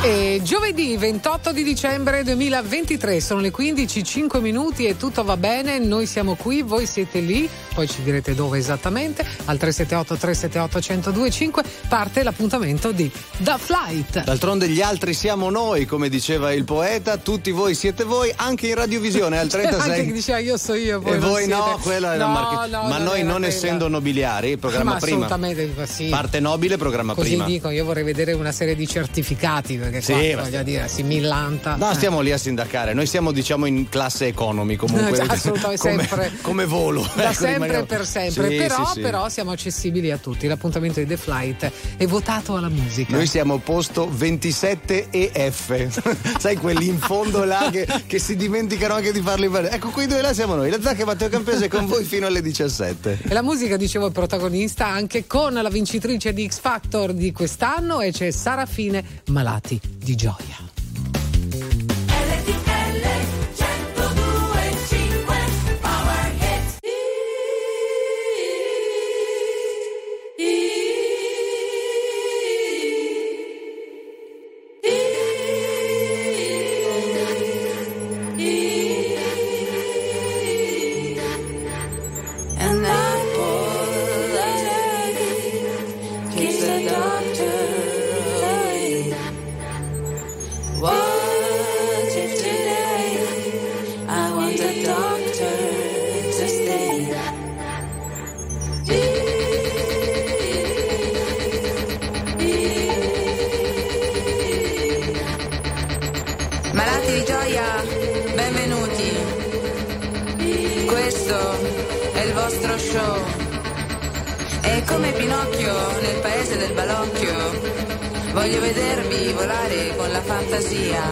E giovedì 28 di dicembre 2023 sono le 15, 5 minuti e tutto va bene, noi siamo qui, voi siete lì, poi ci direte dove esattamente, al 378 378 1025 parte l'appuntamento di The Flight. D'altronde gli altri siamo noi, come diceva il poeta, tutti voi siete voi, anche in radiovisione al 36. anche chi diceva io so io, voi E voi siete. no, quella è la No, marca. no, Ma non noi era non essendo nobiliari, programma Ma prima. assolutamente sì. Parte nobile, programma Così prima. dico, io vorrei vedere una serie di certificati perché Sì, qua, voglio dire, si millanta. No, stiamo lì a sindacare. Noi siamo, diciamo, in classe economy comunque. Assolutamente, come, sempre. come volo. Da Ecco, sempre rimaniamo- e per sempre, Sì, però, sì, sì. però siamo accessibili a tutti. L'appuntamento di The Flight è votato alla musica. Noi siamo posto 27 EF. Sai quelli in fondo là che, che si dimenticano anche di farli vedere. Ecco, quei due là siamo noi. La Zacca e Matteo Campese con voi fino alle 17. E la musica, dicevo, è protagonista anche con la vincitrice di X Factor di quest'anno e c'è Sara Fine, Malati di gioia. Vedervi volare con la fantasia.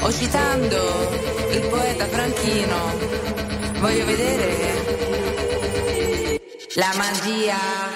O citando il poeta Franchino, voglio vedere la magia.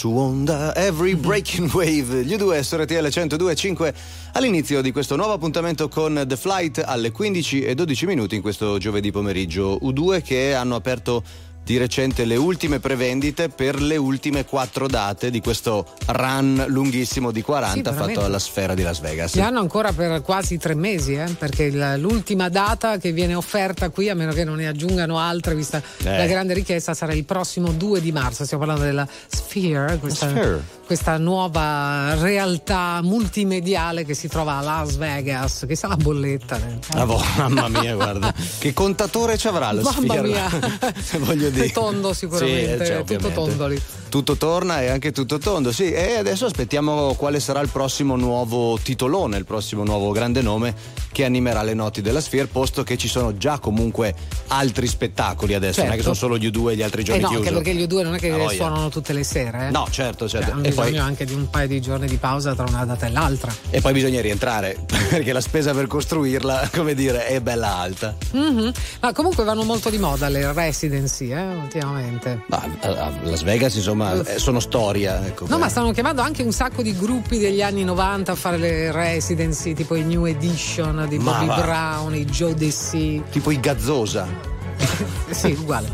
Su onda, every breaking wave. Gli U2 su RTL 102.5 all'inizio di questo nuovo appuntamento con The Flight alle 15 e 12 minuti in questo giovedì pomeriggio. U2 che hanno aperto di recente le ultime prevendite per le ultime quattro date di questo run lunghissimo di 40 Sì, fatto alla sfera di Las Vegas. Li hanno ancora per quasi tre mesi, eh, perché l'ultima data che viene offerta qui, a meno che non ne aggiungano altre, vista Eh. la grande richiesta, sarà il prossimo 2 di marzo. Stiamo parlando della Sphere, questa, Sphere. Questa nuova realtà multimediale che si trova a Las Vegas. Che sa la bolletta? eh. Ah, boh, mamma mia, guarda. Che contatore ci avrà lo Mamma Sphere? mia. Voglio dire. È tondo sicuramente, Sì, eh, cioè, tutto ovviamente. tondo lì. Tutto torna e anche tutto tondo, sì. E adesso aspettiamo quale sarà il prossimo nuovo titolone, il prossimo nuovo grande nome che animerà le noti della Sphere, posto che ci sono già comunque altri spettacoli adesso, non è che Certo. sono solo gli U2 e gli altri Eh giorni no, chiusi. anche perché gli U2 non è che Ah, suonano tutte le sere. Eh. No, certo, certo. Cioè, hanno e, poi, bisogno anche di un paio di giorni di pausa tra una data e l'altra. e poi bisogna rientrare, perché la spesa per costruirla, come dire, è bella alta. Mhm. Ma comunque vanno molto di moda le residency, eh, ultimamente. Ma a- a Las Vegas, insomma, eh, sono storia. Ecco, No, ma stanno chiamando anche un sacco di gruppi degli anni 90 a fare le residency, tipo i New Edition di Ma Bobby va. Brown, i Joe Dessy. Tipo i Gazzosa. Sì, uguale.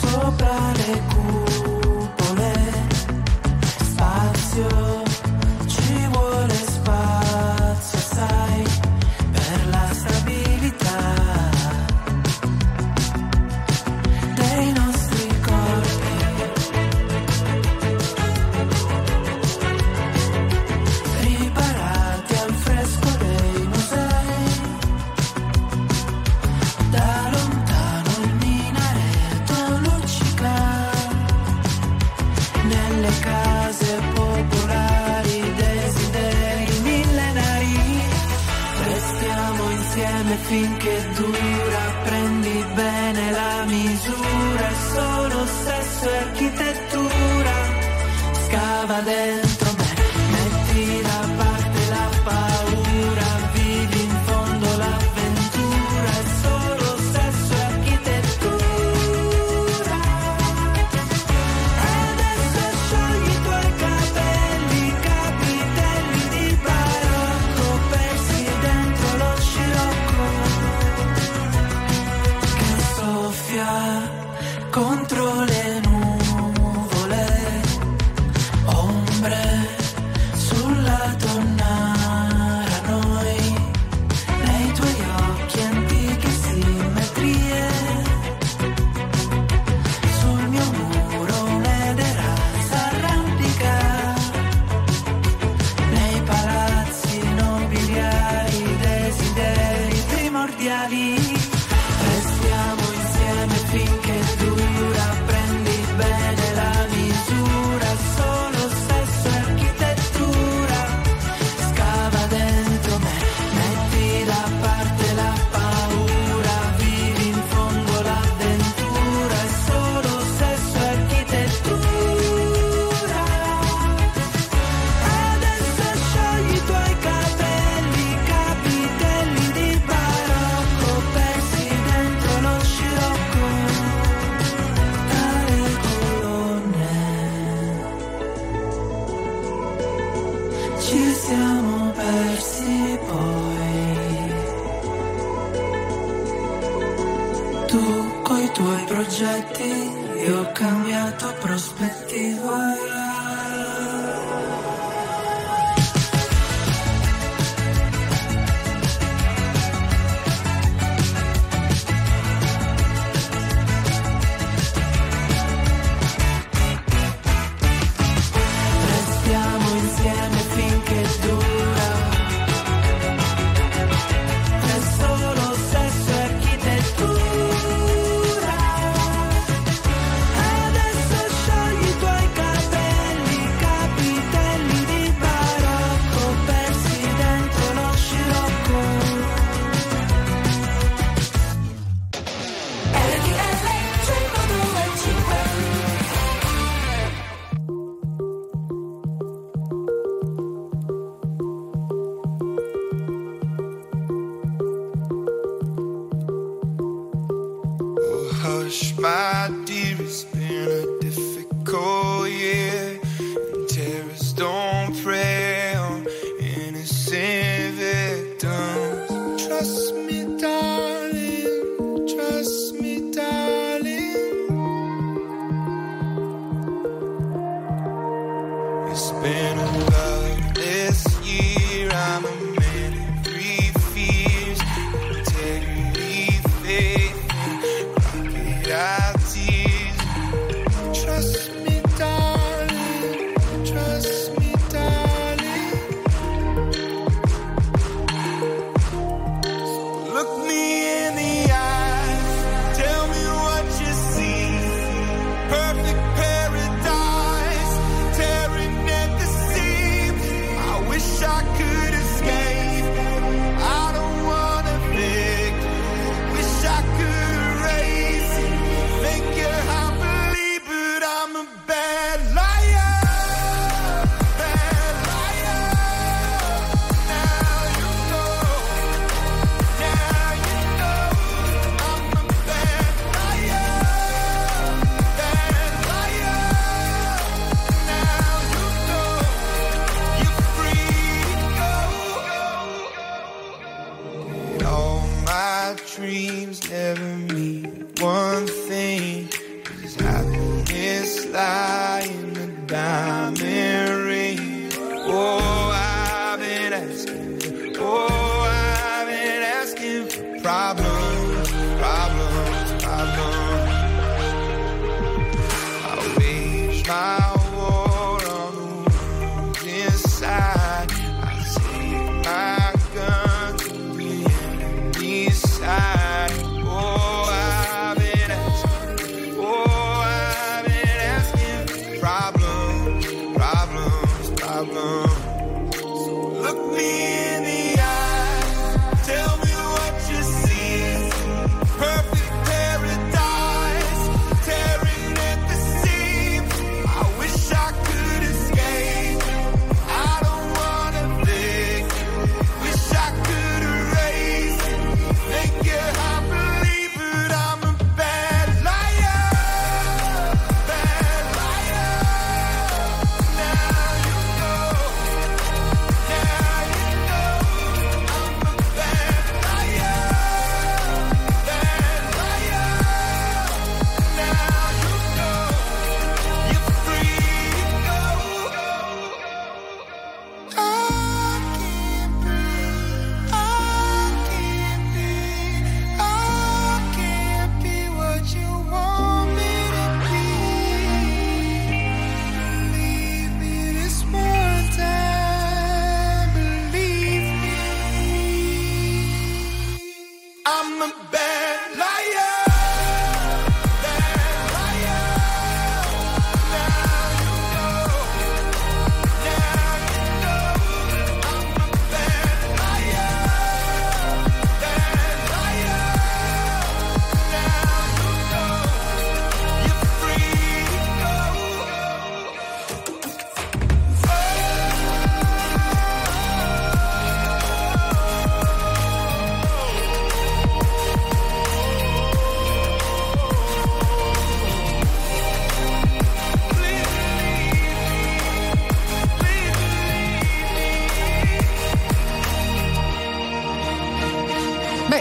Sopra le cupole, spazio,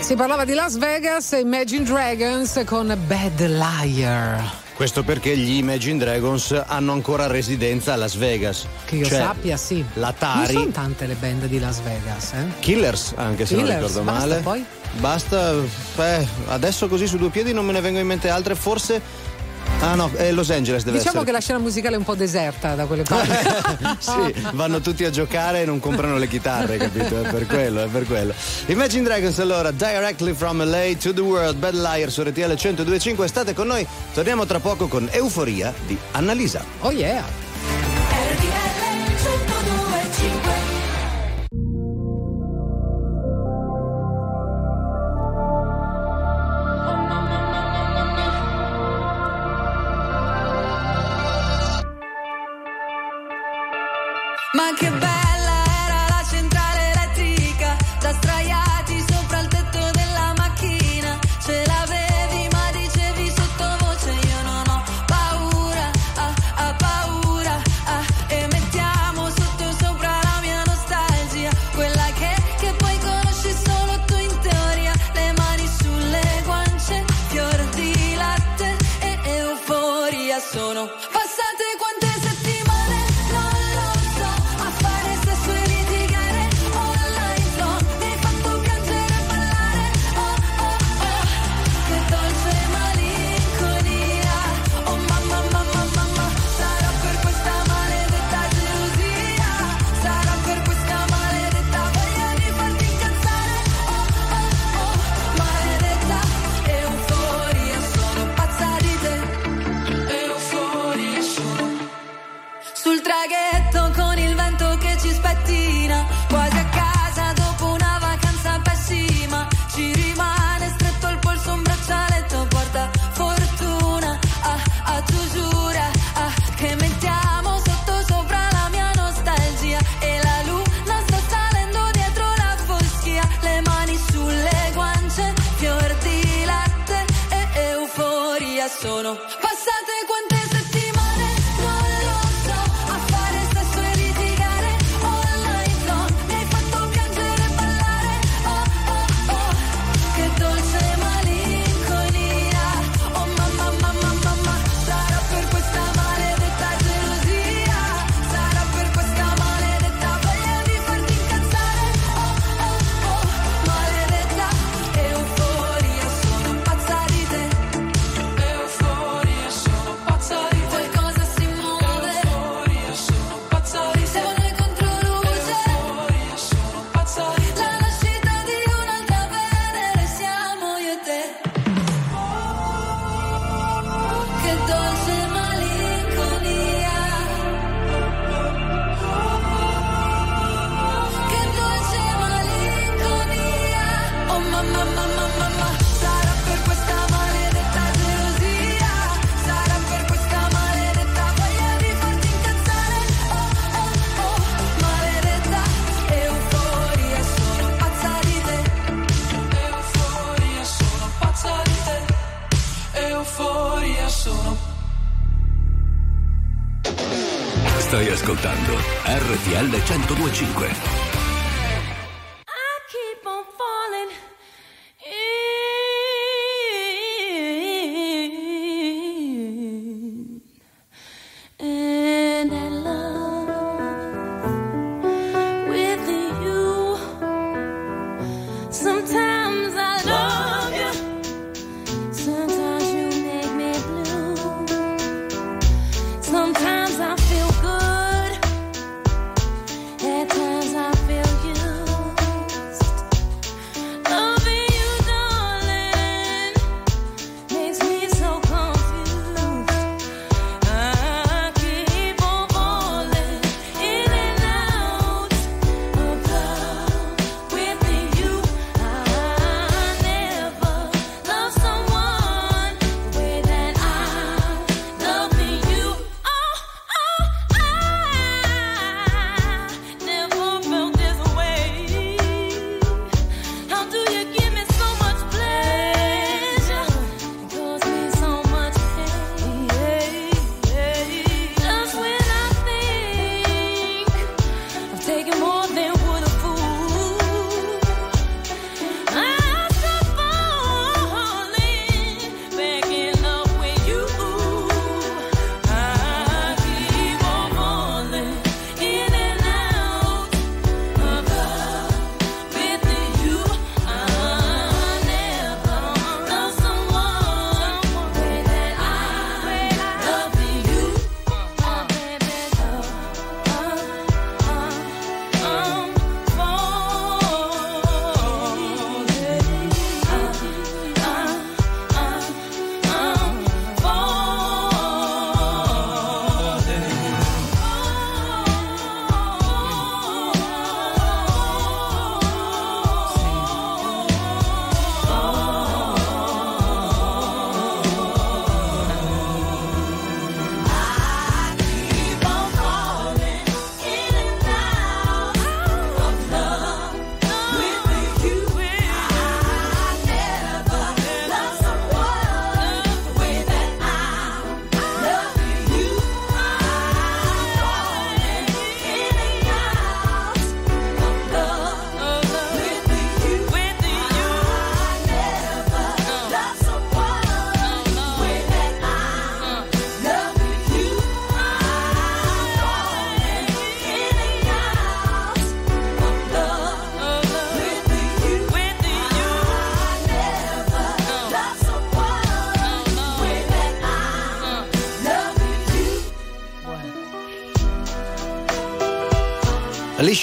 Si parlava di Las Vegas, e Imagine Dragons con Bad Liar. Questo perché gli Imagine Dragons hanno ancora residenza a Las Vegas. Che io cioè, sappia, sì. La Tari. Non sono tante le band di Las Vegas, eh? Killers, anche se Killers, non ricordo male. Basta poi? Basta, beh, adesso così su due piedi non me ne vengono in mente altre, forse Ah no, è Los Angeles deve diciamo essere. che la scena musicale è un po' deserta da quelle parti. sì, vanno tutti a giocare e non comprano le chitarre, capito? È per quello, è per quello. Imagine Dragons allora, directly from LA to the world, Bad Liar su RTL 1025, state con noi, torniamo tra poco con Euforia di Annalisa. Oh yeah!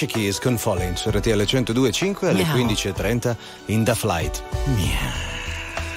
Alicia Keys con Falling su RTL 102.5 alle Miau. 15.30 in The Flight. Miau.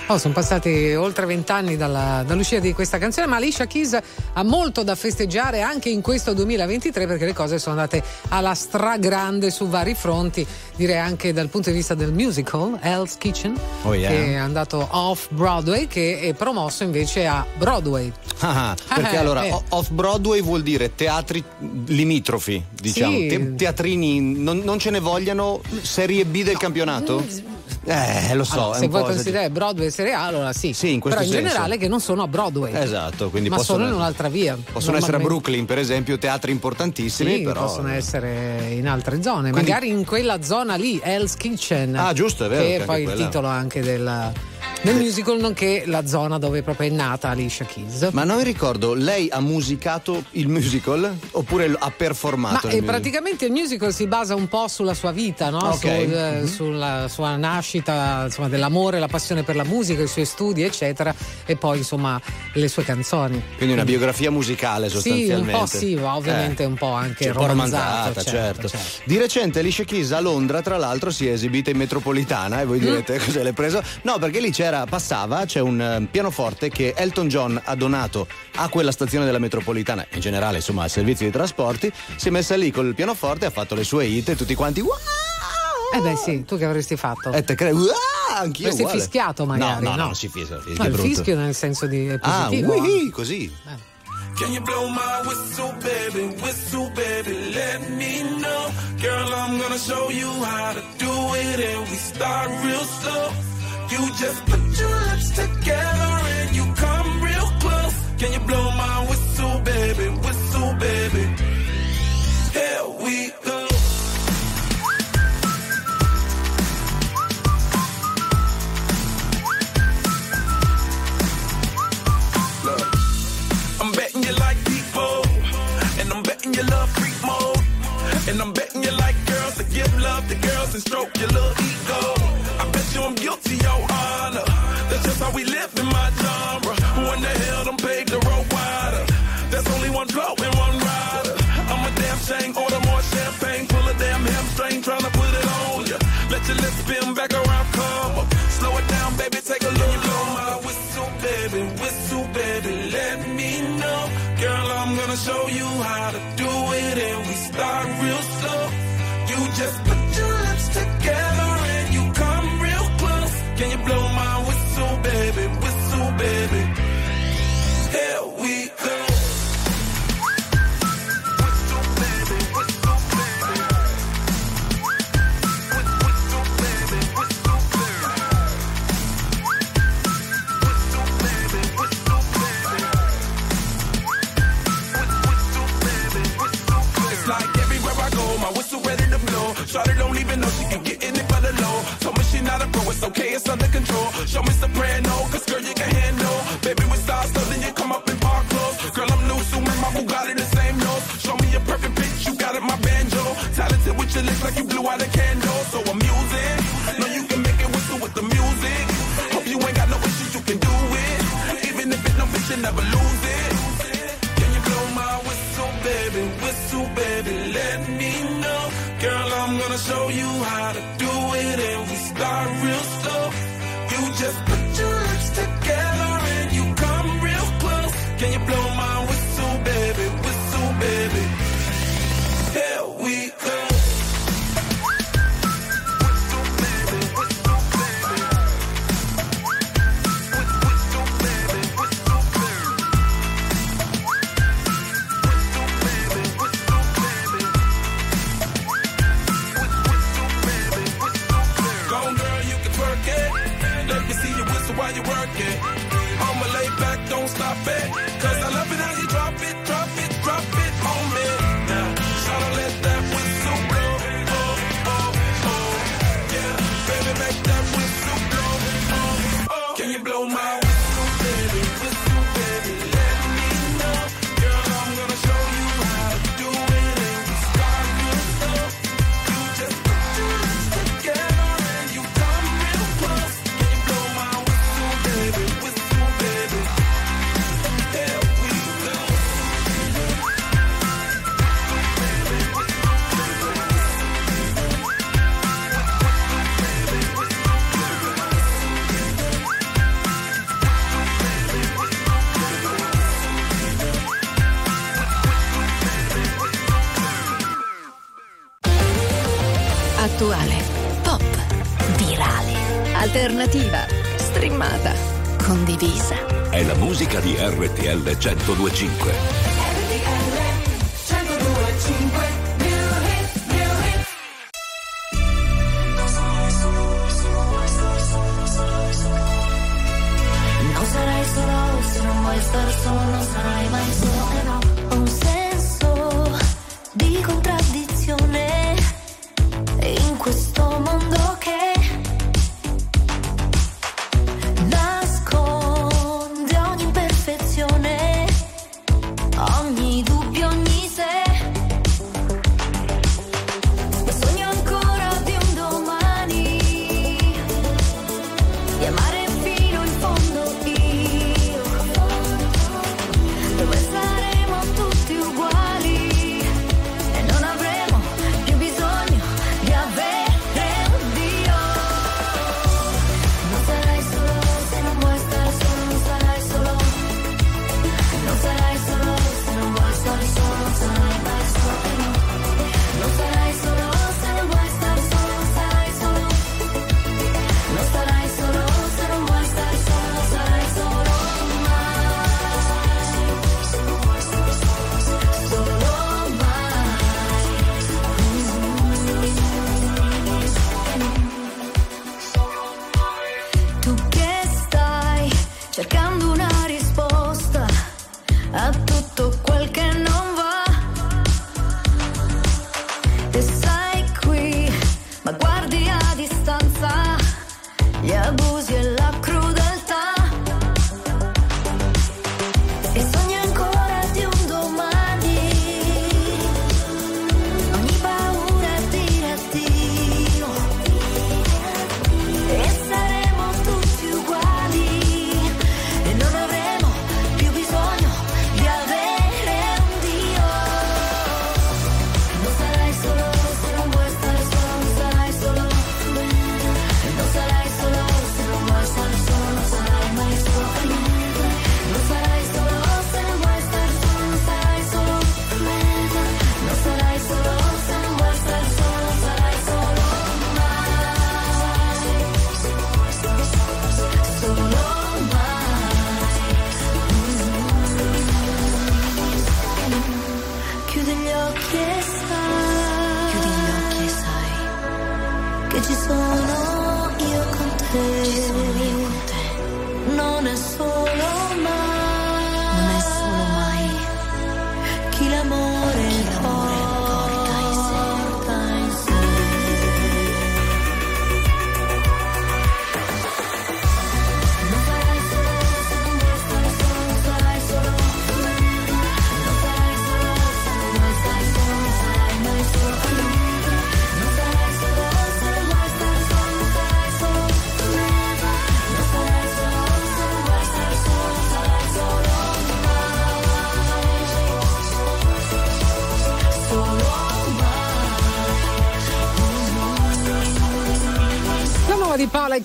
Oh, sono passati oltre vent'anni dalla- dall'uscita di questa canzone, ma Alicia Keys ha molto da festeggiare anche in questo 2023 perché le cose sono andate alla stragrande su vari fronti, direi anche dal punto di vista del musical Hell's Kitchen, Oh, yeah. che è andato off Broadway, che è promosso invece a Broadway. Ah, ah, perché Eh, allora eh. o- off-Broadway vuol dire teatri limitrofi, diciamo. Sì. Te- teatrini non, non ce ne vogliano serie B del campionato? Eh, lo so. Allora, se vuoi considerare Broadway Serie A, allora sì. Sì, in questo Però in senso. generale che non sono a Broadway. Esatto, quindi ma possono, sono in un'altra via. Possono essere a. Brooklyn, per esempio, teatri importantissimi, Sì, però. possono essere in altre zone, Quindi- magari in quella zona lì, Hell's Kitchen. Ah, giusto, è vero, che Che è poi il quella- titolo anche del, del musical, nonché la zona dove proprio è nata Alicia Keys. Ma non mi ricordo, lei ha musicato il musical oppure ha Ma performato? eh, il praticamente il musical si basa un po' sulla sua vita, no? Ok. Sul, eh, Mhm. sulla sua nascita, insomma, dell'amore, la passione per la musica, i suoi studi, eccetera, e poi insomma le sue canzoni. Quindi una biografia musicale Sì, sostanzialmente. un po' sì, ma ovviamente Eh. un po' anche Cioè, romanzata, romanzata, certo. certo. Di recente Alicia Keys a Londra, tra l'altro, si è esibita in metropolitana e Mm. voi direte cosa l'hai preso? No, perché lì c'era, passava, c'è un eh, pianoforte che Elton John ha donato a quella stazione della metropolitana, in generale, insomma, al servizio di trasporti. Si è messa lì col pianoforte, ha fatto le sue hit e tutti quanti. "Wow!" Eh beh sì, tu che avresti fatto? E te credi? "Wow!" Anch'io. Avresti uguale. fischiato magari, No, no, no? non si fischia. fischia No, il brutto. fischio nel senso di Ah, positivo. ui, così. Can you blow my whistle, baby? Whistle, baby, let me know. Girl, I'm gonna show you how to do it, and we start real slow. You just put your lips together and you come real close. Can you blow my whistle, baby? Whistle, baby. Here we go. Look, I'm betting you like people, and I'm betting you love freak mode, and I'm betting you like girls to give love to girls and stroke your little ego. You I'm guilty, your honor. That's just how we live in my okay, it's under control. Show me soprano, cause girl you can handle. Baby with stars, so then you come up in park clothes. Girl I'm new, so my Bugatti the same nose. Show me a perfect pitch, you got it, my banjo. Talented with your lips like you blew out a candle. So I'm using, know you can make it whistle with the music. Hope you ain't got no issues, you can do it. Even if it's no bitch, you never lose it. Can you blow my whistle, baby? Whistle, baby, let me know. Girl, I'm gonna show you start real slow. You just put your lips together and you come real close. Can you blow my whistle, baby? Whistle, baby. Here we go. 105.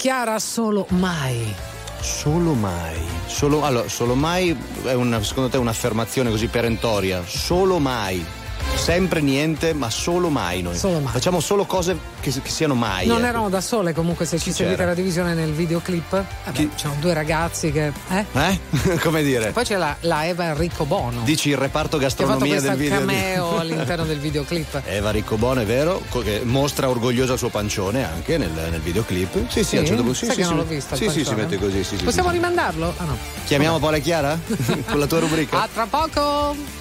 Chiara solo mai. Solo mai. Solo, allora, solo mai è una, secondo te un'affermazione così perentoria. Solo mai sempre niente, ma solo mai noi. Solo mai. Facciamo solo cose che, che siano mai. Non ecco. eh. erano da sole comunque se ci seguite la divisione nel videoclip. Vabbè, Chi... c'erano due ragazzi che. Eh? eh? Come dire? Poi c'è la, la, Eva Enrico Bono. Dici il reparto gastronomia del video. cameo all'interno del videoclip. Eva Enrico Bono, è vero? Che mostra orgogliosa il suo pancione anche nel, nel videoclip. Sì, sì, sì, a un certo punto. Sì, Sai sì, sì, non l'ho visto. Sì, sì, si mette così. Possiamo rimandarlo? Ah no. Chiamiamo Paola Chiara? Con la tua rubrica? A tra poco!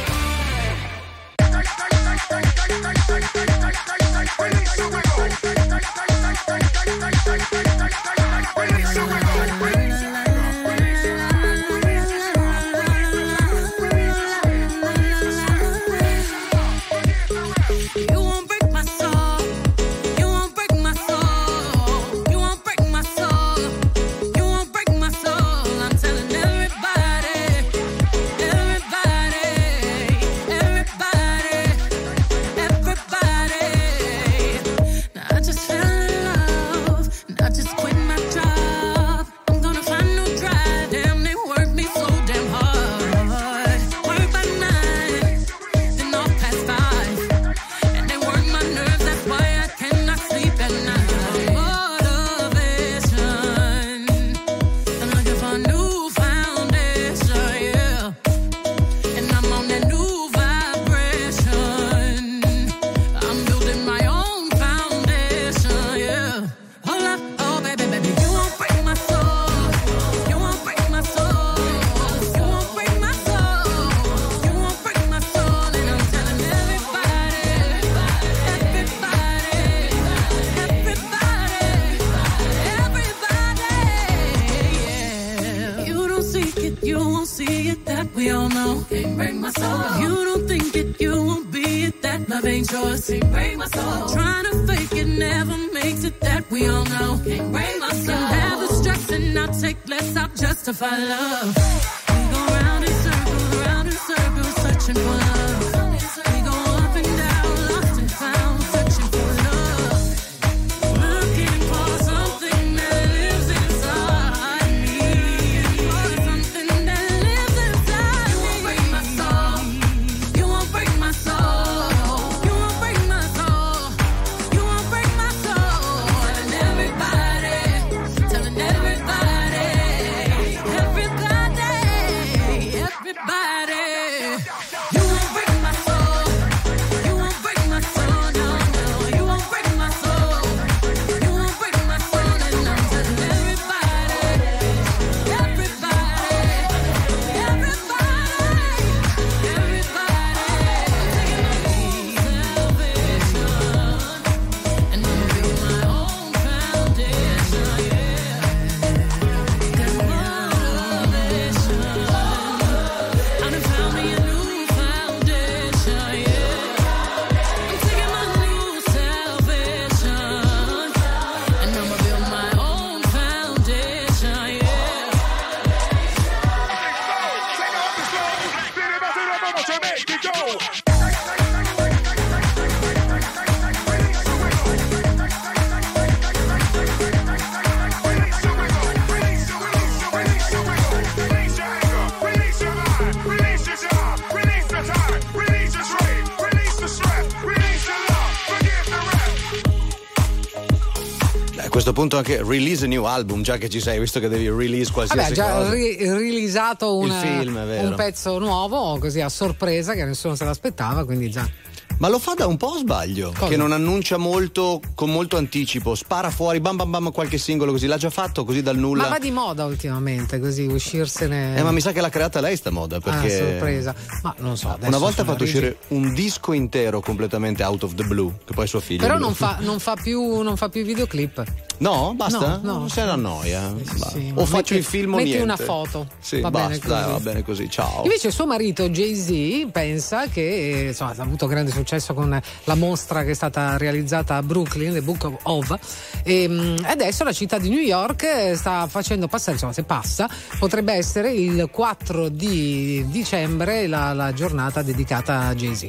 Questo punto anche release a new album, già che ci sei, visto che devi release Vabbè, qualsiasi già cosa. ri- rilisato un, Il film, un pezzo nuovo, così a sorpresa, che nessuno se l'aspettava, quindi già. Ma lo fa da un po' o sbaglio? Cosa? Che non annuncia molto, con molto anticipo, spara fuori bam bam bam qualche singolo così, l'ha già fatto così dal nulla. Ma va di moda ultimamente, così uscirsene. Eh, ma mi sa che l'ha creata lei sta moda, perché Ah, sorpresa. Ma non so. una volta ha fatto uscire un disco intero completamente out of the blue, che poi è suo figlio. Però non fa, non fa più, non fa più videoclip. No, basta? No, no. Non se ne annoia. Sì, Va. sì, o faccio metti- il film o metti niente. una foto. Sì, Va bene basta, dai, così. va bene così. Ciao. Invece suo marito Jay-Z pensa che insomma, ha avuto grande successo con la mostra che è stata realizzata a Brooklyn, The Book of Ov, e mh, adesso la città di New York eh, sta facendo passare, insomma se passa, potrebbe essere il 4 di dicembre la, la giornata dedicata a Jay-Z.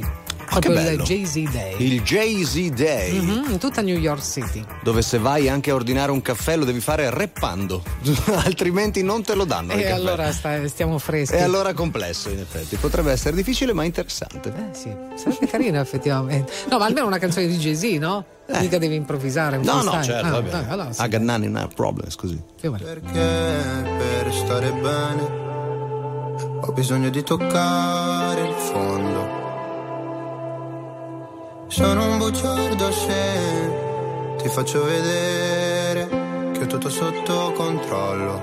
Che Proprio il. Jay-Z Day. Il Jay-Z Day, Mhm, in tutta New York City. dove se vai anche a ordinare un caffè lo devi fare rappando, altrimenti non te lo danno. E allora sta- stiamo freschi. E allora è complesso, in effetti. Potrebbe essere difficile, ma interessante. Eh sì, sarebbe carino effettivamente. No, ma almeno una canzone di Jay-Z, no? Mica devi improvvisare. un Eh. No, no, certo, Ah, va bene. allora sì, I got none in problems, così. meno. Perché per stare bene ho bisogno di toccare il fondo. Sono un bugiardo se ti faccio vedere che ho tutto sotto controllo.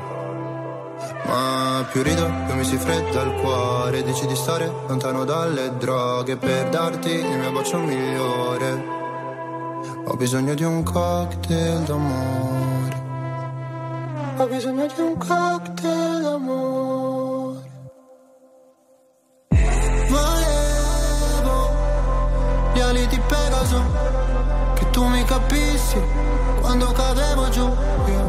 Ma più rido, più mi si fredda il cuore. Dici di stare lontano dalle droghe per darti il mio bacio migliore. Ho bisogno di un cocktail d'amore. Ho bisogno di un cocktail d'amore. Volevo gli ali di Pegaso, che tu mi capissi quando cadevo giù. Io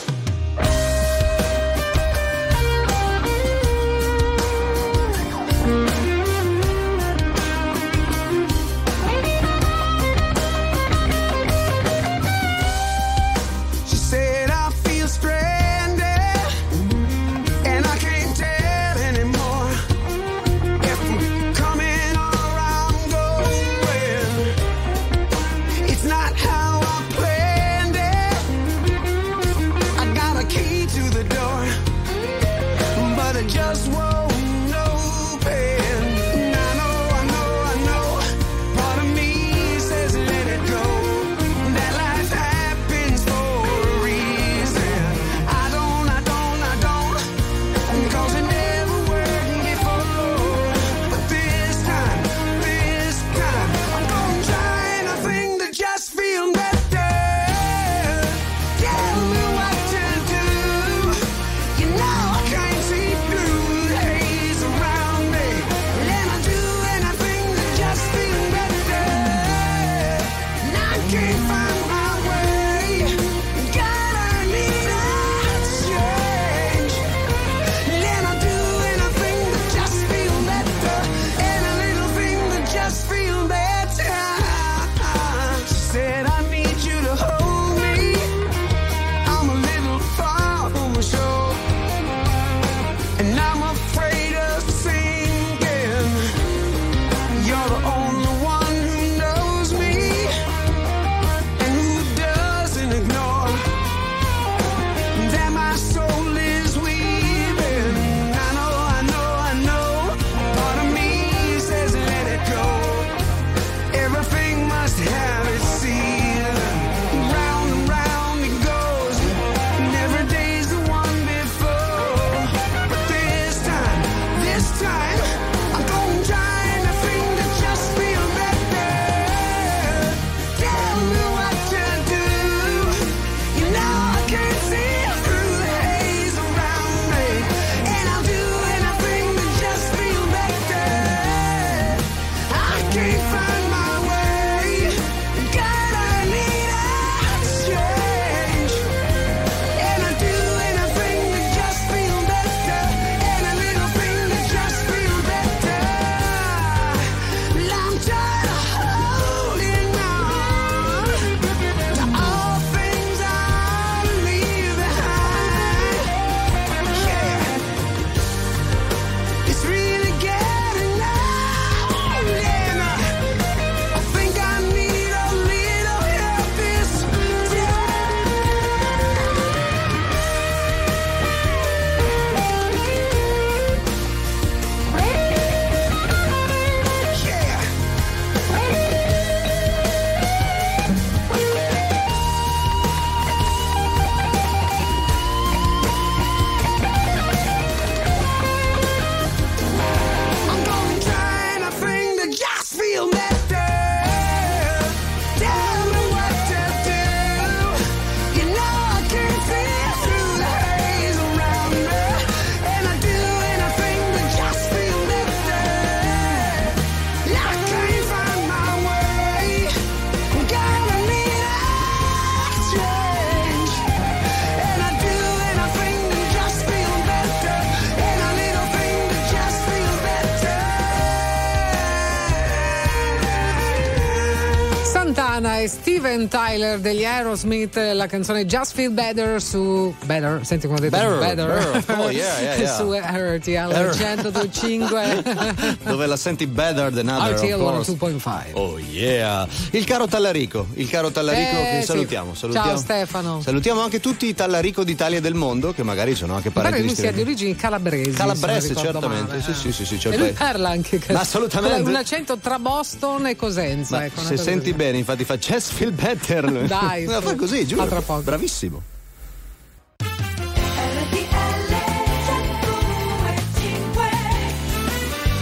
Steven Tyler degli Aerosmith, la canzone Just Feel Better su Better, senti come ho detto Better, better. Oh, yeah, yeah, yeah. su RTL Better. 102.5 Dove la senti better than other, RTL course. 102.5 Oh yeah! Il caro Tallarico, il caro Tallarico Eh, che sì. salutiamo, salutiamo. Ciao Stefano. Salutiamo anche tutti i Tallarico d'Italia e del mondo, che magari sono anche Mi pare parenti che lui sia di origini calabresi. Calabrese, certamente. male. Sì, sì, sì, sì, c'è e il lui parla anche Ma assolutamente. un accento tra Boston e Cosenza. Ecco, se senti bene, infatti fa just feel better. Dai, Ma sì. fa così, giuro. Bravissimo.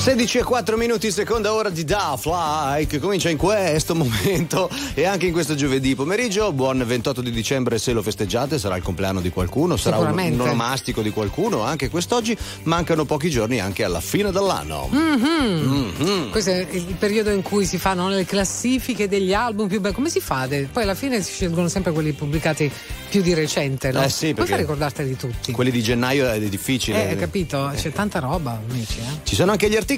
16 e 4 minuti, seconda ora di Da Fly che comincia in questo momento e anche in questo giovedì pomeriggio. Buon 28 di dicembre se lo festeggiate, sarà il compleanno di qualcuno, sarà un, onomastico di qualcuno. Anche quest'oggi mancano pochi giorni anche alla fine dell'anno. Mhm. Questo è il periodo in cui si fanno le classifiche degli album più belli. Come si fa? Poi alla fine si scelgono sempre quelli pubblicati più di recente, no? Eh sì, fai a ricordarteli tutti? Quelli di gennaio è difficile. Eh, hai capito? C'è tanta roba, amici, eh? Ci sono anche gli articoli.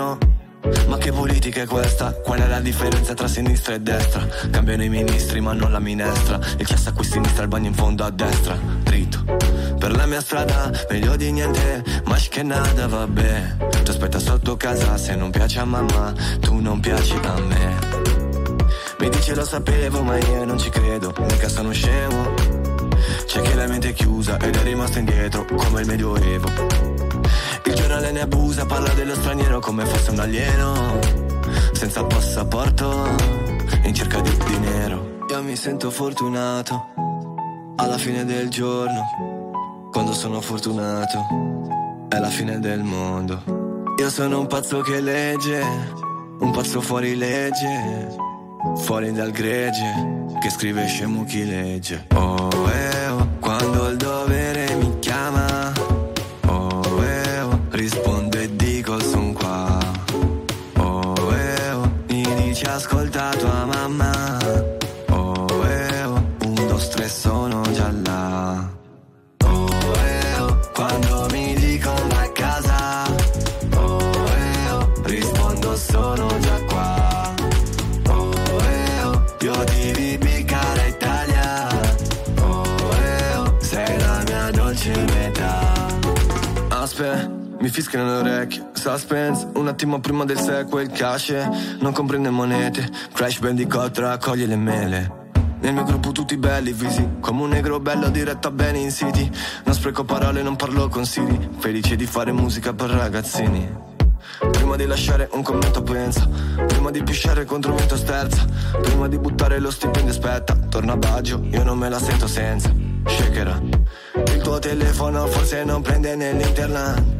casino ma che politica è questa? Qual è la differenza tra sinistra e destra? Cambiano i ministri ma non la minestra. Il cesso a qui sinistra, il bagno in fondo a destra. Dritto. Per la mia strada, meglio di niente. Ma che nada, vabbè. Ti aspetta sotto casa se non piace a mamma Tu non piaci a me. Mi dice lo sapevo ma io non ci credo. Mica sono scemo. C'è chi la mente è chiusa ed è rimasto indietro come il medioevo. Il giornale ne abusa, parla dello straniero come fosse un alieno. Senza passaporto, in cerca di dinero. Io mi sento fortunato alla fine del giorno. Quando sono fortunato, è la fine del mondo. Io sono un pazzo che legge, un pazzo fuori legge, fuori dal gregge, che scrive scemo chi legge. Oh, eh, oh, quando il dovere fischiano le orecchie. Suspense, un attimo prima del sequel, cash. Non comprende monete. Crash Bandicoot raccoglie le mele. Nel mio gruppo tutti belli, visi Come un negro bello diretta bene in city Non spreco parole, non parlo con Siri Felice di fare musica per ragazzini Prima di lasciare un commento pensa Prima di pisciare contro un sterza Prima di buttare lo stipendio aspetta Torna a Baggio, io non me la sento senza Shakera Il tuo telefono forse non prende nell'internet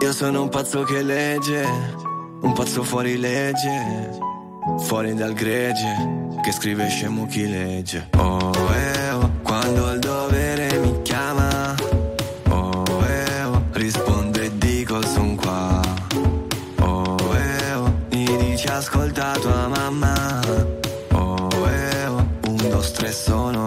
Io sono un pazzo che legge Un pazzo fuori legge Fuori dal gregge Che scrive scemo chi legge. Oh eh oh Quando il dovere mi chiama Oh eh oh Rispondo e dico son qua Oh eh oh Mi dici ascolta tua mamma Oh eh oh Un, due, tre sono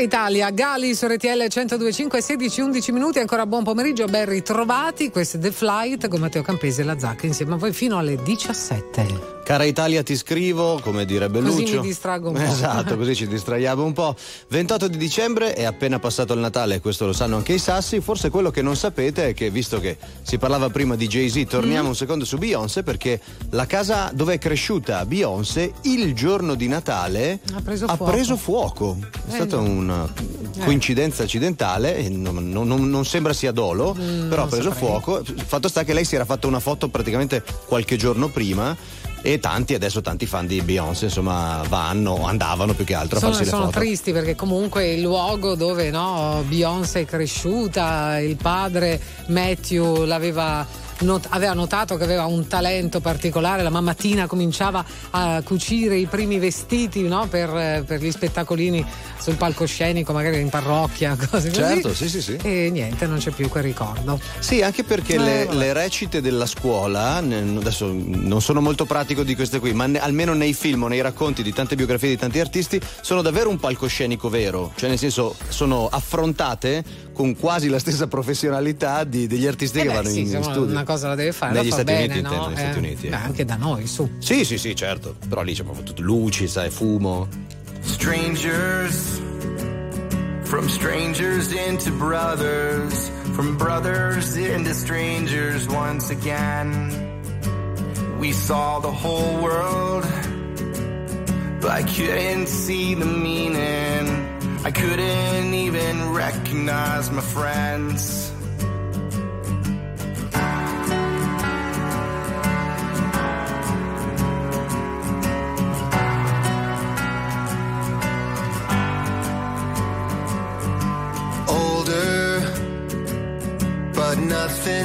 Italia, Gali su RTL 1025 16 11 minuti, ancora buon pomeriggio, ben ritrovati. Questo è The Flight con Matteo Campese e la Zacca insieme a voi fino alle 17. Cara Italia, ti scrivo, come direbbe Così Lucio. mi distraggo un po'. Esatto, così ci distraiamo un po'. 28 di dicembre è appena passato il Natale, questo lo sanno anche i sassi. Forse quello che non sapete è che, visto che si parlava prima di Jay-Z, torniamo Mm. un secondo su Beyoncé, perché la casa dove è cresciuta Beyoncé il giorno di Natale Ha preso ha fuoco. preso fuoco. È Eh, stata no. Una coincidenza accidentale, non, non- non- sembra sia dolo, Mm, però ha preso saprei. fuoco. Fatto sta che lei si era fatta una foto praticamente qualche giorno prima. E tanti, adesso tanti fan di Beyoncé, insomma, vanno, andavano più che altro a Sono, farsi le sono tristi perché comunque il luogo dove no, Beyoncé è cresciuta, il padre Matthew l'aveva not- aveva notato che aveva un talento particolare, la mamma Tina cominciava a cucire i primi vestiti no, per, per gli spettacolini sul palcoscenico, magari in parrocchia, cose così. Certo, sì, sì, sì. E niente, non c'è più quel ricordo. Sì, anche perché Eh, le, le recite della scuola, adesso non sono molto pratico di queste qui, ma ne- almeno nei film o nei racconti di tante biografie di tanti artisti, sono davvero un palcoscenico vero, cioè nel senso sono affrontate con quasi la stessa professionalità di- degli artisti Eh che beh, vanno sì, in, in studio. una cosa la deve fare, Negli fa Stati bene, Uniti, no? intendo, negli Stati Eh, Uniti. eh. anche da noi, su. Sì, sì, sì, certo, però lì c'è proprio tutto luci, sai, fumo. Strangers, from strangers into brothers, from brothers into strangers once again. We saw the whole world, but I couldn't see the meaning. I couldn't even recognize my friends.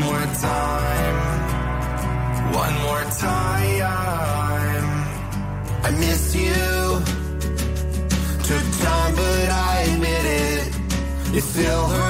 more time. One more time. I miss you. Took time, but I admit it. It still hurts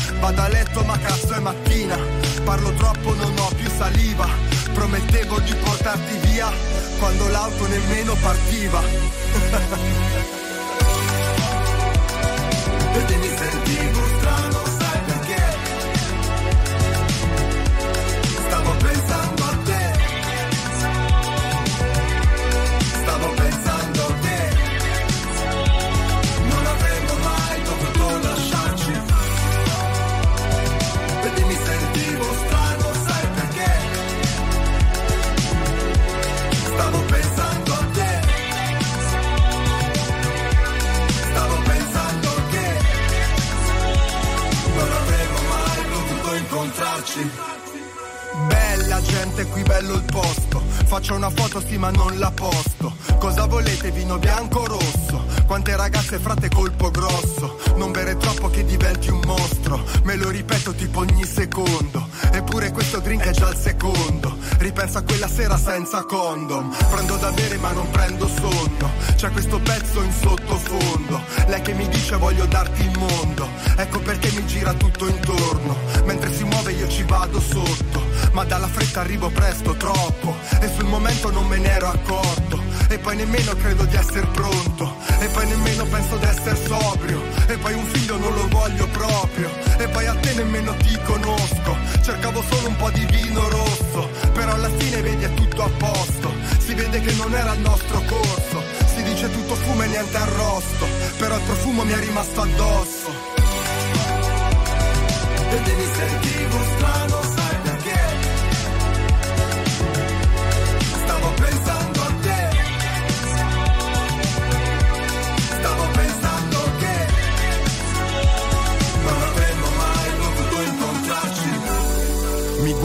Vado a letto ma cazzo è mattina. Parlo troppo, non ho più saliva. Promettevo di portarti via quando l'auto nemmeno partiva. Vedi mi sentivo Faccio una foto sì ma non la posto. Cosa volete, vino bianco o rosso? Quante ragazze frate colpo grosso. Non bere troppo che diventi un mostro. Me lo ripeto tipo ogni secondo. Eppure questo drink è già il secondo. Ripenso a quella sera senza condom. Prendo da bere ma non prendo sonno. C'è questo pezzo in sottofondo. Lei che mi dice voglio darti il mondo. Ecco perché mi gira tutto intorno. Mentre si muove io ci vado sotto. Ma dalla fretta arrivo presto, troppo. E sul momento non me ne ero accorto. E poi nemmeno credo di essere pronto. E poi nemmeno penso di essere sobrio. E poi un figlio non lo voglio proprio. E poi a te nemmeno ti conosco. Cercavo solo un po' di vino rosso. Però alla fine vedi è tutto a posto. Si vede che non era il nostro corso. Si dice tutto fumo e niente arrosto. Però il profumo mi è rimasto addosso. E mi sentivo strano,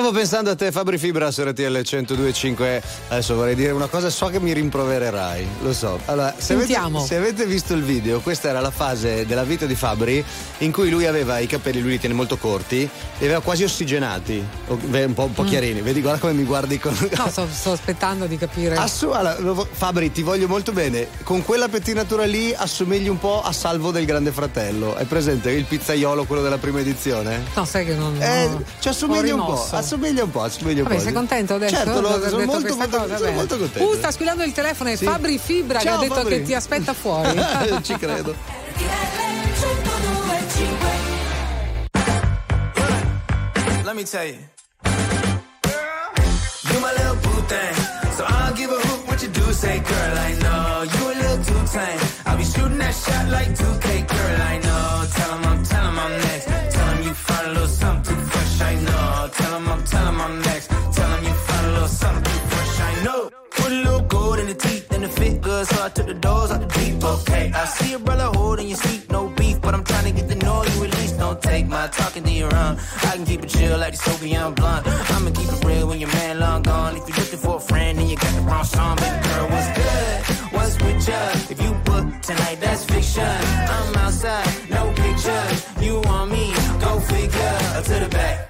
Stavo pensando a te, Fabri Fibra su RTL 1025. Adesso vorrei dire una cosa, so che mi rimprovererai, lo so. Allora, se avete, se avete visto il video, questa era la fase della vita di Fabri in cui lui aveva i capelli, lui li tiene molto corti, li aveva quasi ossigenati, un po', un po' Mm. chiarini. Vedi, guarda come mi guardi con. No, sto, sto aspettando di capire. Assu- allora, lo vo- Fabri, ti voglio molto bene. Con quella pettinatura lì assomigli un po' a Salvo del Grande Fratello. Hai presente il pizzaiolo, quello della prima edizione? No, sai che non. Eh, ci assomiglia Ho un po', rimosso. Assomiglia un po', assomiglia un Vabbè, po'. sei contento adesso? Certo, lo- sono, detto molto, molto, cosa? sono molto contento. Uh, sta squillando il telefono, è Sì. Fabri Fibra che Ciao, ha detto Fabri. che ti aspetta fuori. Ci credo. Let me tell you. You my little boo thing. So I'll give a hoot what you do. Say, girl, I know you a little too tame. I'll be shooting that shot like 2K, girl, I know. Tell 'em I'm, tell 'em I'm next. Tell 'em you find a little something Tell 'em I'm, tell 'em I'm next. Tell 'em you find a little something fresh, I know. Put a little gold in the teeth and it fit good, so I took the doors out the deep. Okay, I see a brother holding your seat, no beef, but I'm trying to get the know you at least. Don't take my talking to your own. I can keep it chill like the Soviet blunt. I'ma keep it real when your man long gone. If you're looking for a friend and you got the wrong song, baby girl, what's good? What's with ya? If you book tonight, that's fiction. I'm outside, no pictures. You want me? Go figure. To the back, the.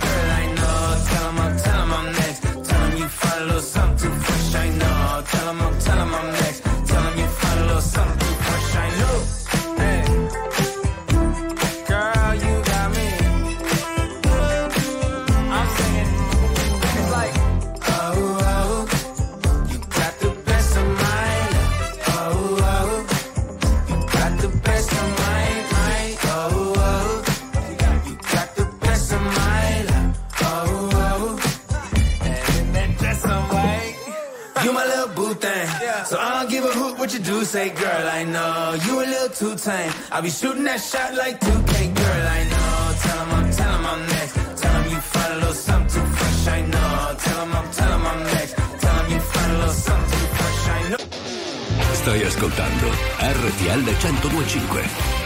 tame. I'll be shooting that shot like 2K, girl, I know. Tell 'em I'm, tell 'em I'm next. Tell 'em you find a little something too fresh, I know. Tell 'em I'm, tell 'em I'm next. Tell 'em you find a little something too fresh, I know. Stai ascoltando RTL 1025.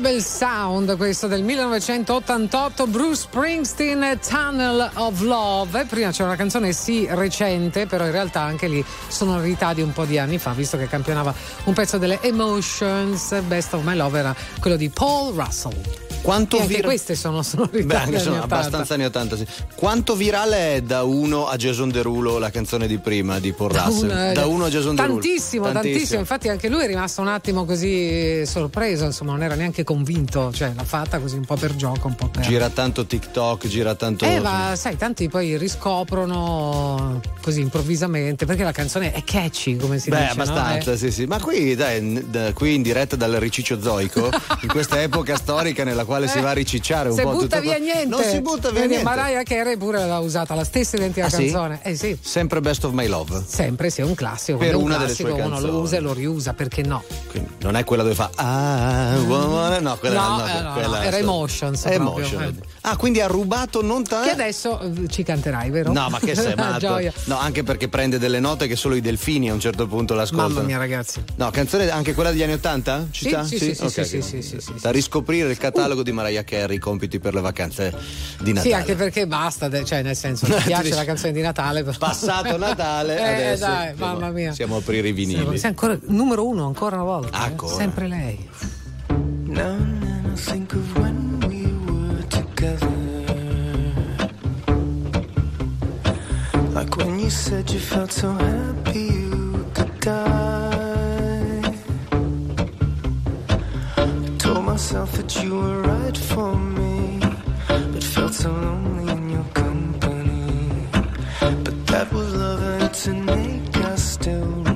Che bel sound questo del 1988, Bruce Springsteen, Tunnel of Love. Prima c'era una canzone sì recente, però in realtà anche lì sonorità di un po' di anni fa, visto che campionava un pezzo delle Emotions, Best of My Love era quello di Paul Russell. Quanto e anche vir- queste sono sonorità Beh, anche sono anni 80. abbastanza anni 80, sì. Quanto virale è da 1 a Jason Derulo la canzone di prima di Paul Russell? un- da 1 a Jason Derulo. tantissimo, tantissimo, Infatti, anche lui è rimasto un attimo così sorpreso. Insomma, non era neanche convinto. Cioè, l'ha fatta così un po' per gioco, un po' per. Gira tanto TikTok, gira tanto. Eh, ma sai, tanti poi riscoprono così improvvisamente perché la canzone è catchy, come si Beh, dice. no? abbastanza, Eh. sì, sì. Ma qui, dai, qui in diretta dal riciccio zoico, in questa epoca storica nella quale si va a ricicciare un Se po' butta tutto via qua. niente. Non si butta via Vedi, niente. Mariah Carey pure l'ha usata, la stessa identica Ah, sì? canzone. Eh sì. Sempre Best of My Love. Sempre, sì, è un classico. Per un una delle classico, sue uno lo usa e lo riusa, perché no? Quindi non è quella dove fa Ah, woman. no, quella No, no, eh, no, quella no, era Emotions Emotion. eh. Ah, quindi ha rubato non tanto. Che adesso eh, ci canterai, vero? No, ma che sei matto? No, anche perché prende delle note che solo i delfini a un certo punto l'ascoltano. Mamma mia, ragazzi. No, canzone anche quella degli anni Ottanta? Ci Sì, sta? sì, sì, sì, sì, ok. sì, sì, sì, sì, Da riscoprire il catalogo catalogo di Mariah Carey, i compiti per le vacanze di Natale. Sì, anche perché basta, cioè nel senso, mi piace la canzone di Natale. Però... Passato Natale, eh, adesso dai, siamo, mamma mia. siamo a aprire i vinili. Siamo, siamo ancora, numero uno, ancora una volta. Eh. Ancora. Eh? Sempre lei. No, no, think of when we were together. Like when you said you felt so happy you could die. Myself that you were right for me, but felt so lonely in your company. But that was love and to make us still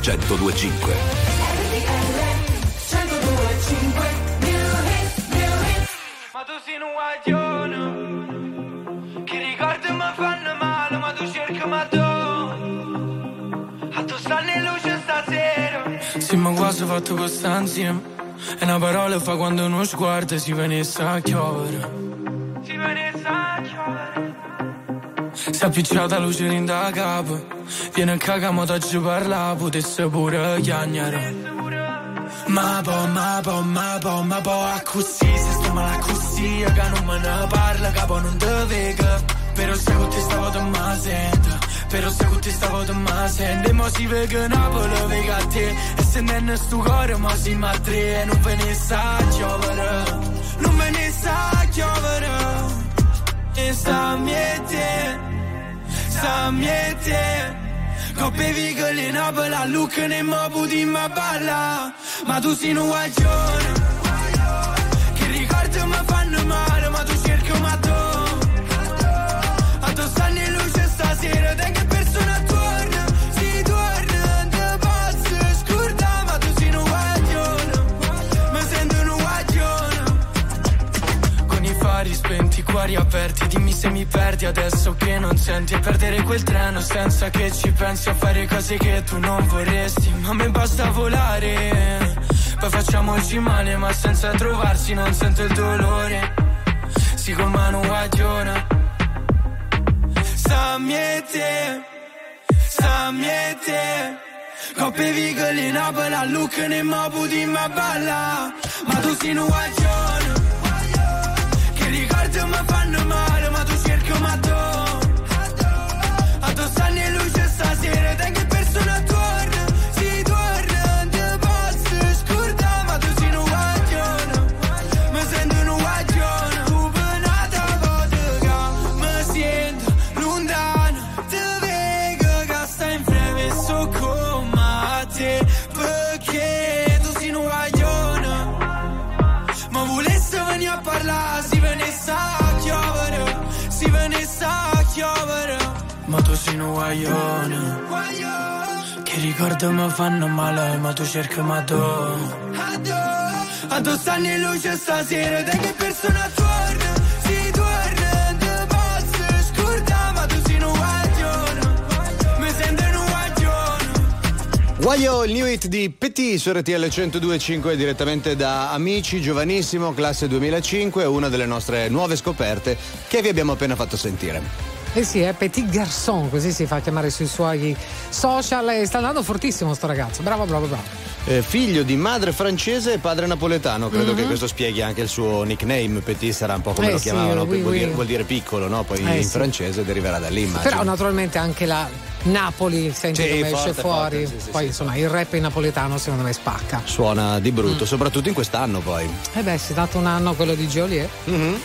RTL 1025. Ma tu sei un guaglione Che ricordi mi fanno male Ma tu cerchi ma tu A tu stanno in luce stasera Sì, ma quasi fatto questa insieme. E una parola fa quando uno sguardo si venisse a chiovere. Si venisse a chiovere Si è appicciata luce in da capo. Viene a cagare, ma ti parla, potesse pure chiagnare. Ma po, ma po, ma po, ma po, a così, se sto male così, che non me ne parla, capo non te vega. Però se con te stavo te ma sento, però se con te stavo te ma sento, e mo si vega Napoli, vega a te, e se non è sto cuore, ma si ma tre, e non ve ne sa chiovere, non ve ne sa chiovere, e sta miete, sta miete coppe vigole in abola, look ne mobu di ma balla, ma tu sei un guaglione, che ricordo mi fanno male, ma tu cerchi un mattone, a tu stanno in luce stasera, da che persona torna, si torna, te pazzo, scorda, ma tu sei un guaglione, ma sento un guaglione, con i fari spenti, cuori aperti, dimmi se mi perdi adesso che non senti E perdere quel treno senza che ci pensi A fare cose che tu non vorresti. Ma me basta volare Poi facciamoci male ma senza trovarsi non sento il dolore. Si con mano guagliona Samjetje, samjetje Koppe vigëllin a bëla lukën e më budim më balla. Ma tu si në guaglione. Che ricordi mi fanno male ma Sei un guaglione Che ricordo mi fanno male Ma tu cerchi ma tu Addosso anni luce stasera Te che persona torna. Si torna posso scordare Ma tu sei un guaglione Mi sento un guaglione Guaio, il new hit di Petit su RTL 102.5 direttamente da Amici, giovanissimo, classe 2005, una delle nostre nuove scoperte che vi abbiamo appena fatto sentire. Eh sì, è Petit Garçon, così si fa chiamare sui suoi social e sta andando fortissimo sto ragazzo. Bravo, bravo, bravo. Eh, figlio di madre francese e padre napoletano, credo Mhm. che questo spieghi anche il suo nickname. Petit sarà un po' come Eh lo sì, chiamavano, oui, vuol, oui. Dire, vuol dire piccolo, no? Poi Eh in sì. francese deriverà da lì, immagino. Però naturalmente anche la Napoli, senti Sì, come forte, esce fuori. forte, sì, poi insomma il rap in napoletano secondo me spacca. Suona di brutto, Mm. soprattutto in quest'anno poi. Eh beh, si è dato un anno quello di Geolier. Mhm.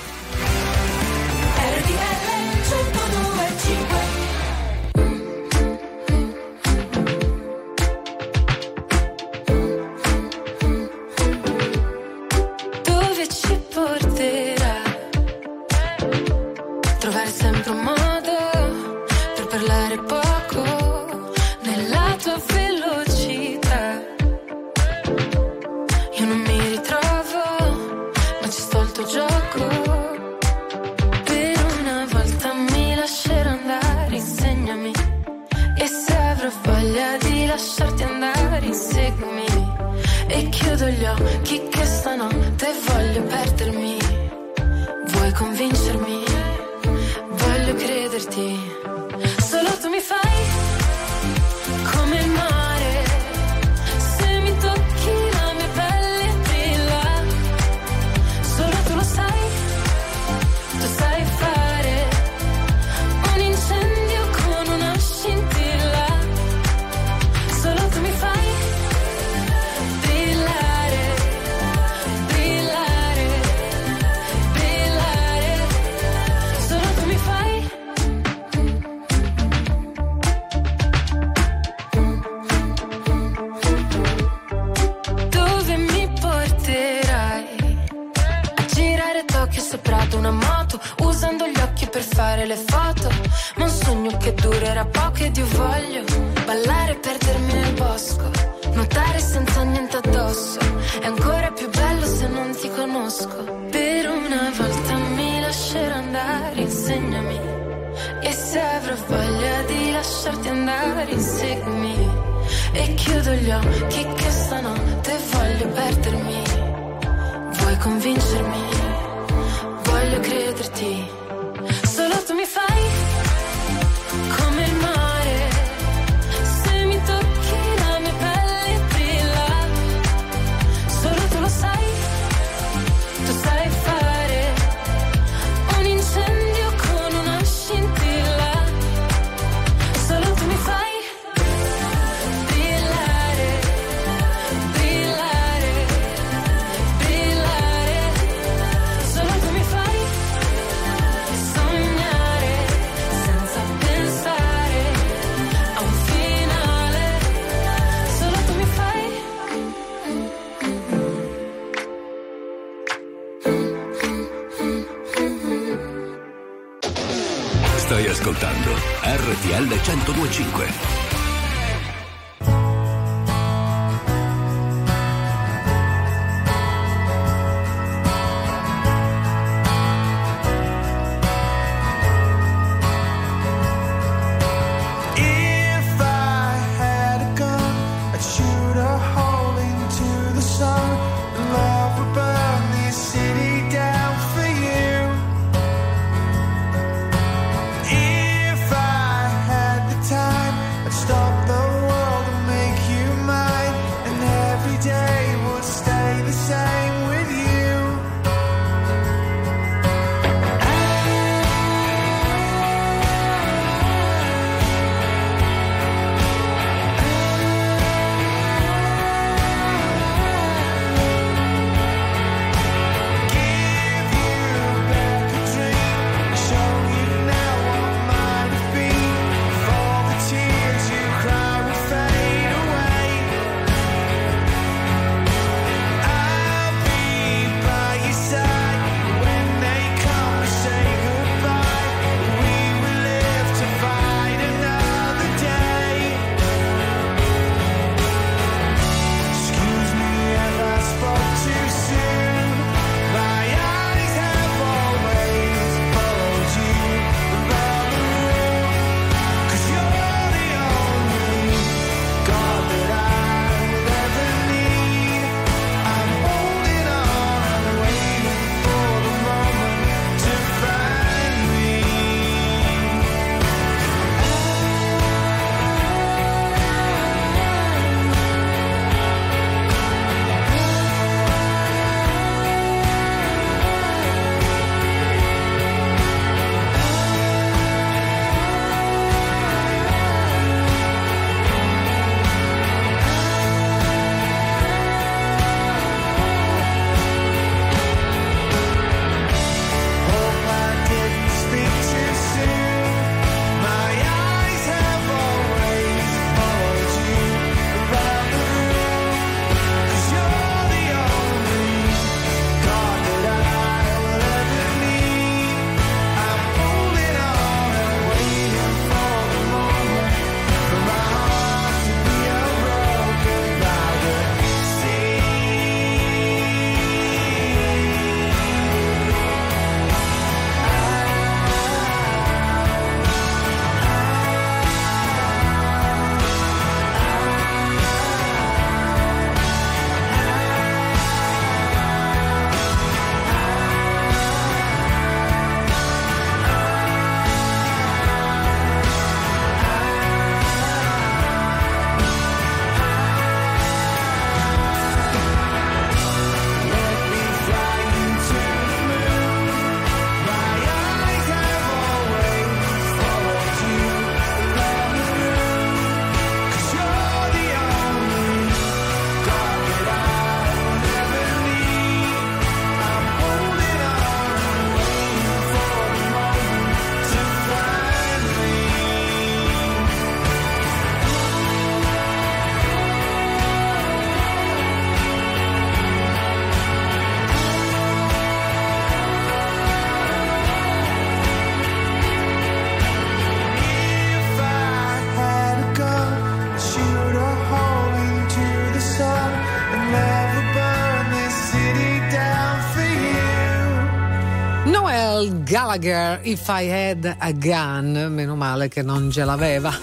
Gallagher, If I Had a Gun, meno male che non ce l'aveva.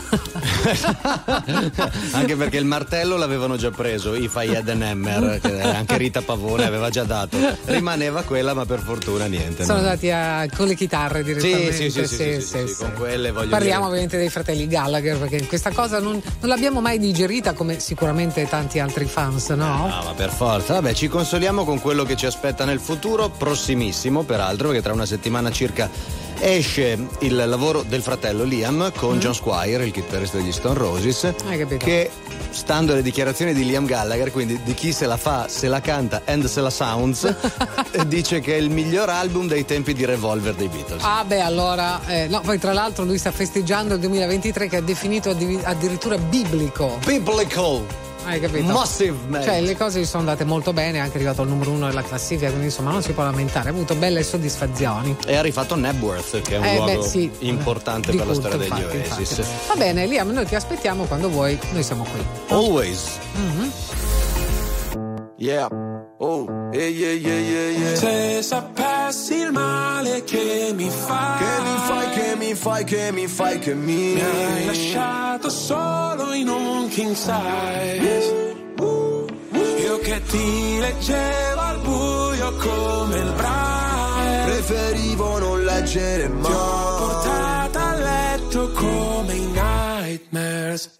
Anche perché il martello l'avevano già preso, If I Had an Hammer, che anche Rita Pavone aveva già dato. Rimaneva quella, ma per fortuna niente. Sono no? andati a- con le chitarre direttamente. Sì, sì, sì, sì, sì, sì, con quelle voglio Parliamo dire. ovviamente dei fratelli Gallagher perché questa cosa non, non l'abbiamo mai digerita come sicuramente tanti altri fans, no? Ah, ma per forza. Vabbè, ci consoliamo con quello che ci aspetta nel futuro, prossimissimo peraltro, perché tra una settimana circa esce il lavoro del fratello Liam con John Squire, il chitarrista degli Stone Roses, capito? che stando alle dichiarazioni di Liam Gallagher, quindi di chi se la fa, se la canta and se la sounds, dice che è il miglior album dei tempi di Revolver dei Beatles. Ah beh allora, eh, no, poi tra l'altro lui sta festeggiando il 2023 che ha definito addi- addirittura biblico. Biblical! Hai capito? Massive, man. Cioè le cose gli sono andate molto bene, è anche arrivato al numero uno della classifica, quindi insomma non si può lamentare, ha avuto belle soddisfazioni. E ha rifatto Nebworth, che è un Eh, luogo beh, sì. importante Di per la culto, storia degli infatti, Oasis. infatti. Va bene, Liam, noi ti aspettiamo quando vuoi, noi siamo qui. Always. Mhm. Yeah. Oh, yeah, yeah, yeah, yeah, yeah. Se sapessi il male che mi fai, Che mi fai, che mi fai, che mi fai, che mi mi hai lasciato solo in un king size. Io che ti leggevo al buio come il braille. Preferivo non leggere Ti ho mai. portata a letto come i nightmares.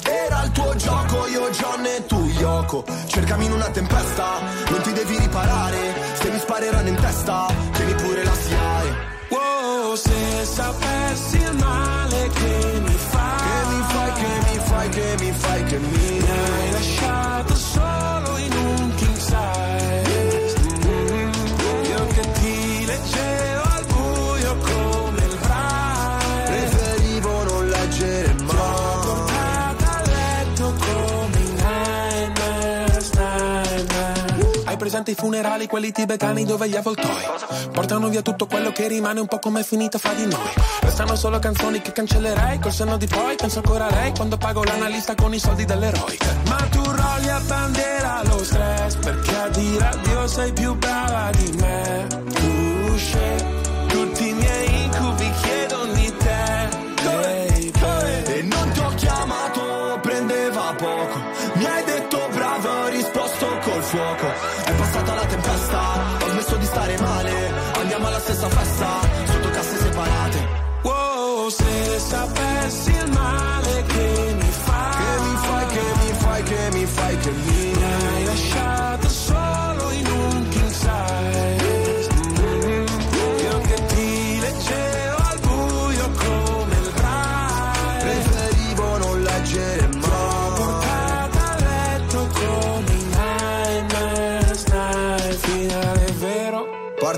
Tuo gioco, io John e tu Yoko. Cercami in una tempesta, non ti devi riparare. Se mi spareranno in testa, tieni pure la SIAE Wow, se sapessi il male presente i funerali, quelli tibetani dove gli avvoltoi portano via tutto quello che rimane un po' come è finita fra di noi. Restano solo canzoni che cancellerei col senno di poi. Penso ancora a lei quando pago l'analista con i soldi dell'eroe. Ma tu rolli a bandiera lo stress perché a dire addio sei più brava di me. Tu scegli tutti i miei incubi chiedono di te. baby. E non ti ho chiamato, prendeva poco. Stessa festa,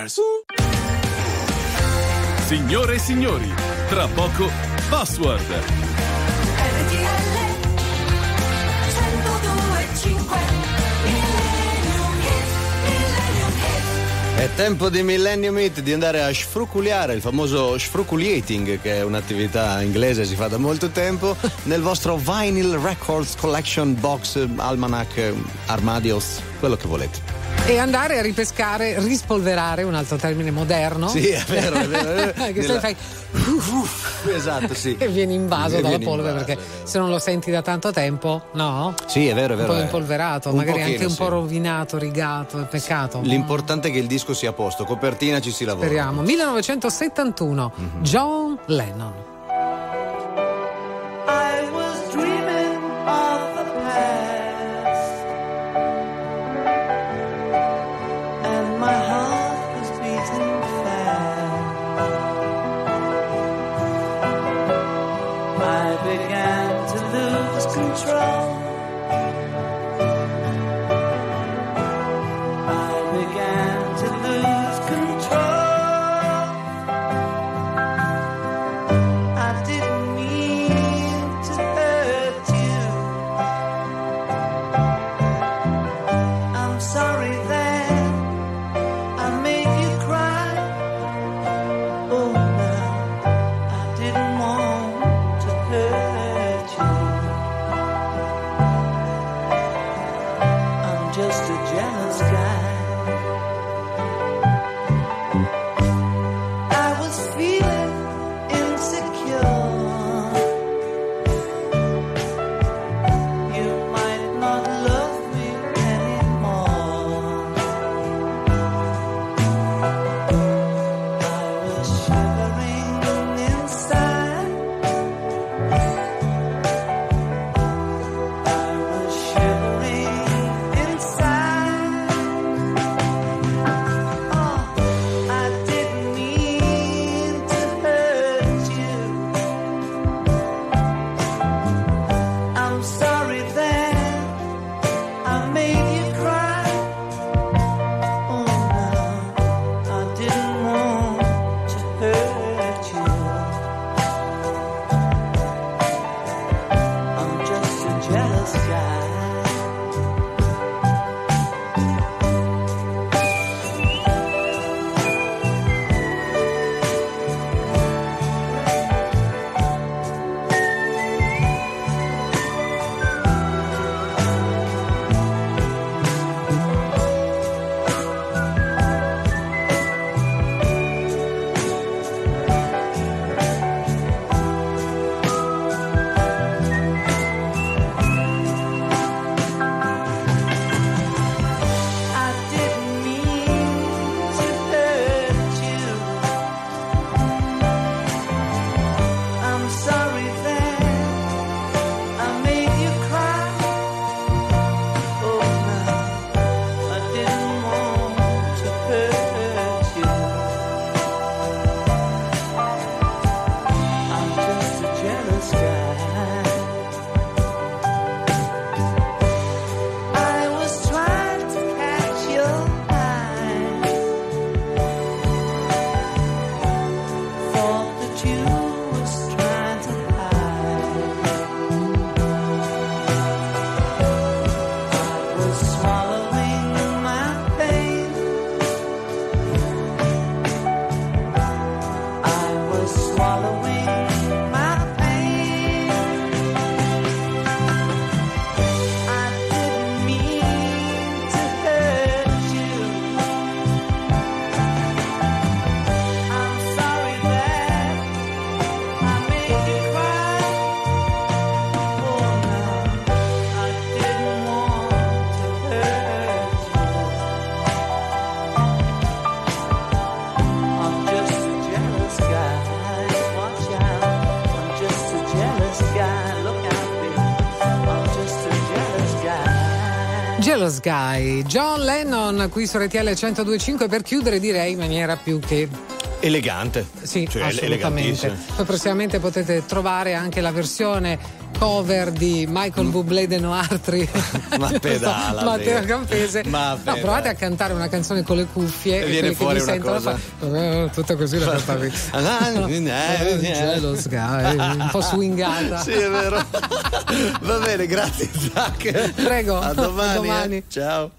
nightmares. Signore e signori, tra poco Password. È tempo di Millennium Hit di andare a sfruculiare, il famoso sfruculiating, che è un'attività inglese si fa da molto tempo, nel vostro Vinyl Records Collection Box, Almanac, Armadios, quello che volete. E andare a ripescare, rispolverare, un altro termine moderno. Sì, è vero, è vero. è vero. che se Nella- fai Esatto, sì. e vieni invaso E dalla vieni polvere invaso, perché se non lo senti da tanto tempo, no? Sì, è vero, è Un vero. po' eh. impolverato, Un magari anche pochino, un po' sì. rovinato, rigato, è peccato. L'importante è che il disco sia a posto, copertina ci si lavora. Speriamo. 1971, Mhm. John Lennon. Guy, John Lennon qui su RTL 1025 per chiudere direi in maniera più che Elegante. Sì, Cioè, assolutamente. Poi prossimamente potete trovare anche la versione cover di Michael Bublé de Noartri. Ma pedala, Matteo. Campese. Ma no, provate a cantare una canzone con le cuffie E e, viene fuori una cosa. fa- eh, tutta così la cantavi. Eh, Jealous Guy, un po' swingata. Sì, è vero. Va bene, grazie Zach. Prego. A domani. A domani. eh. Ciao.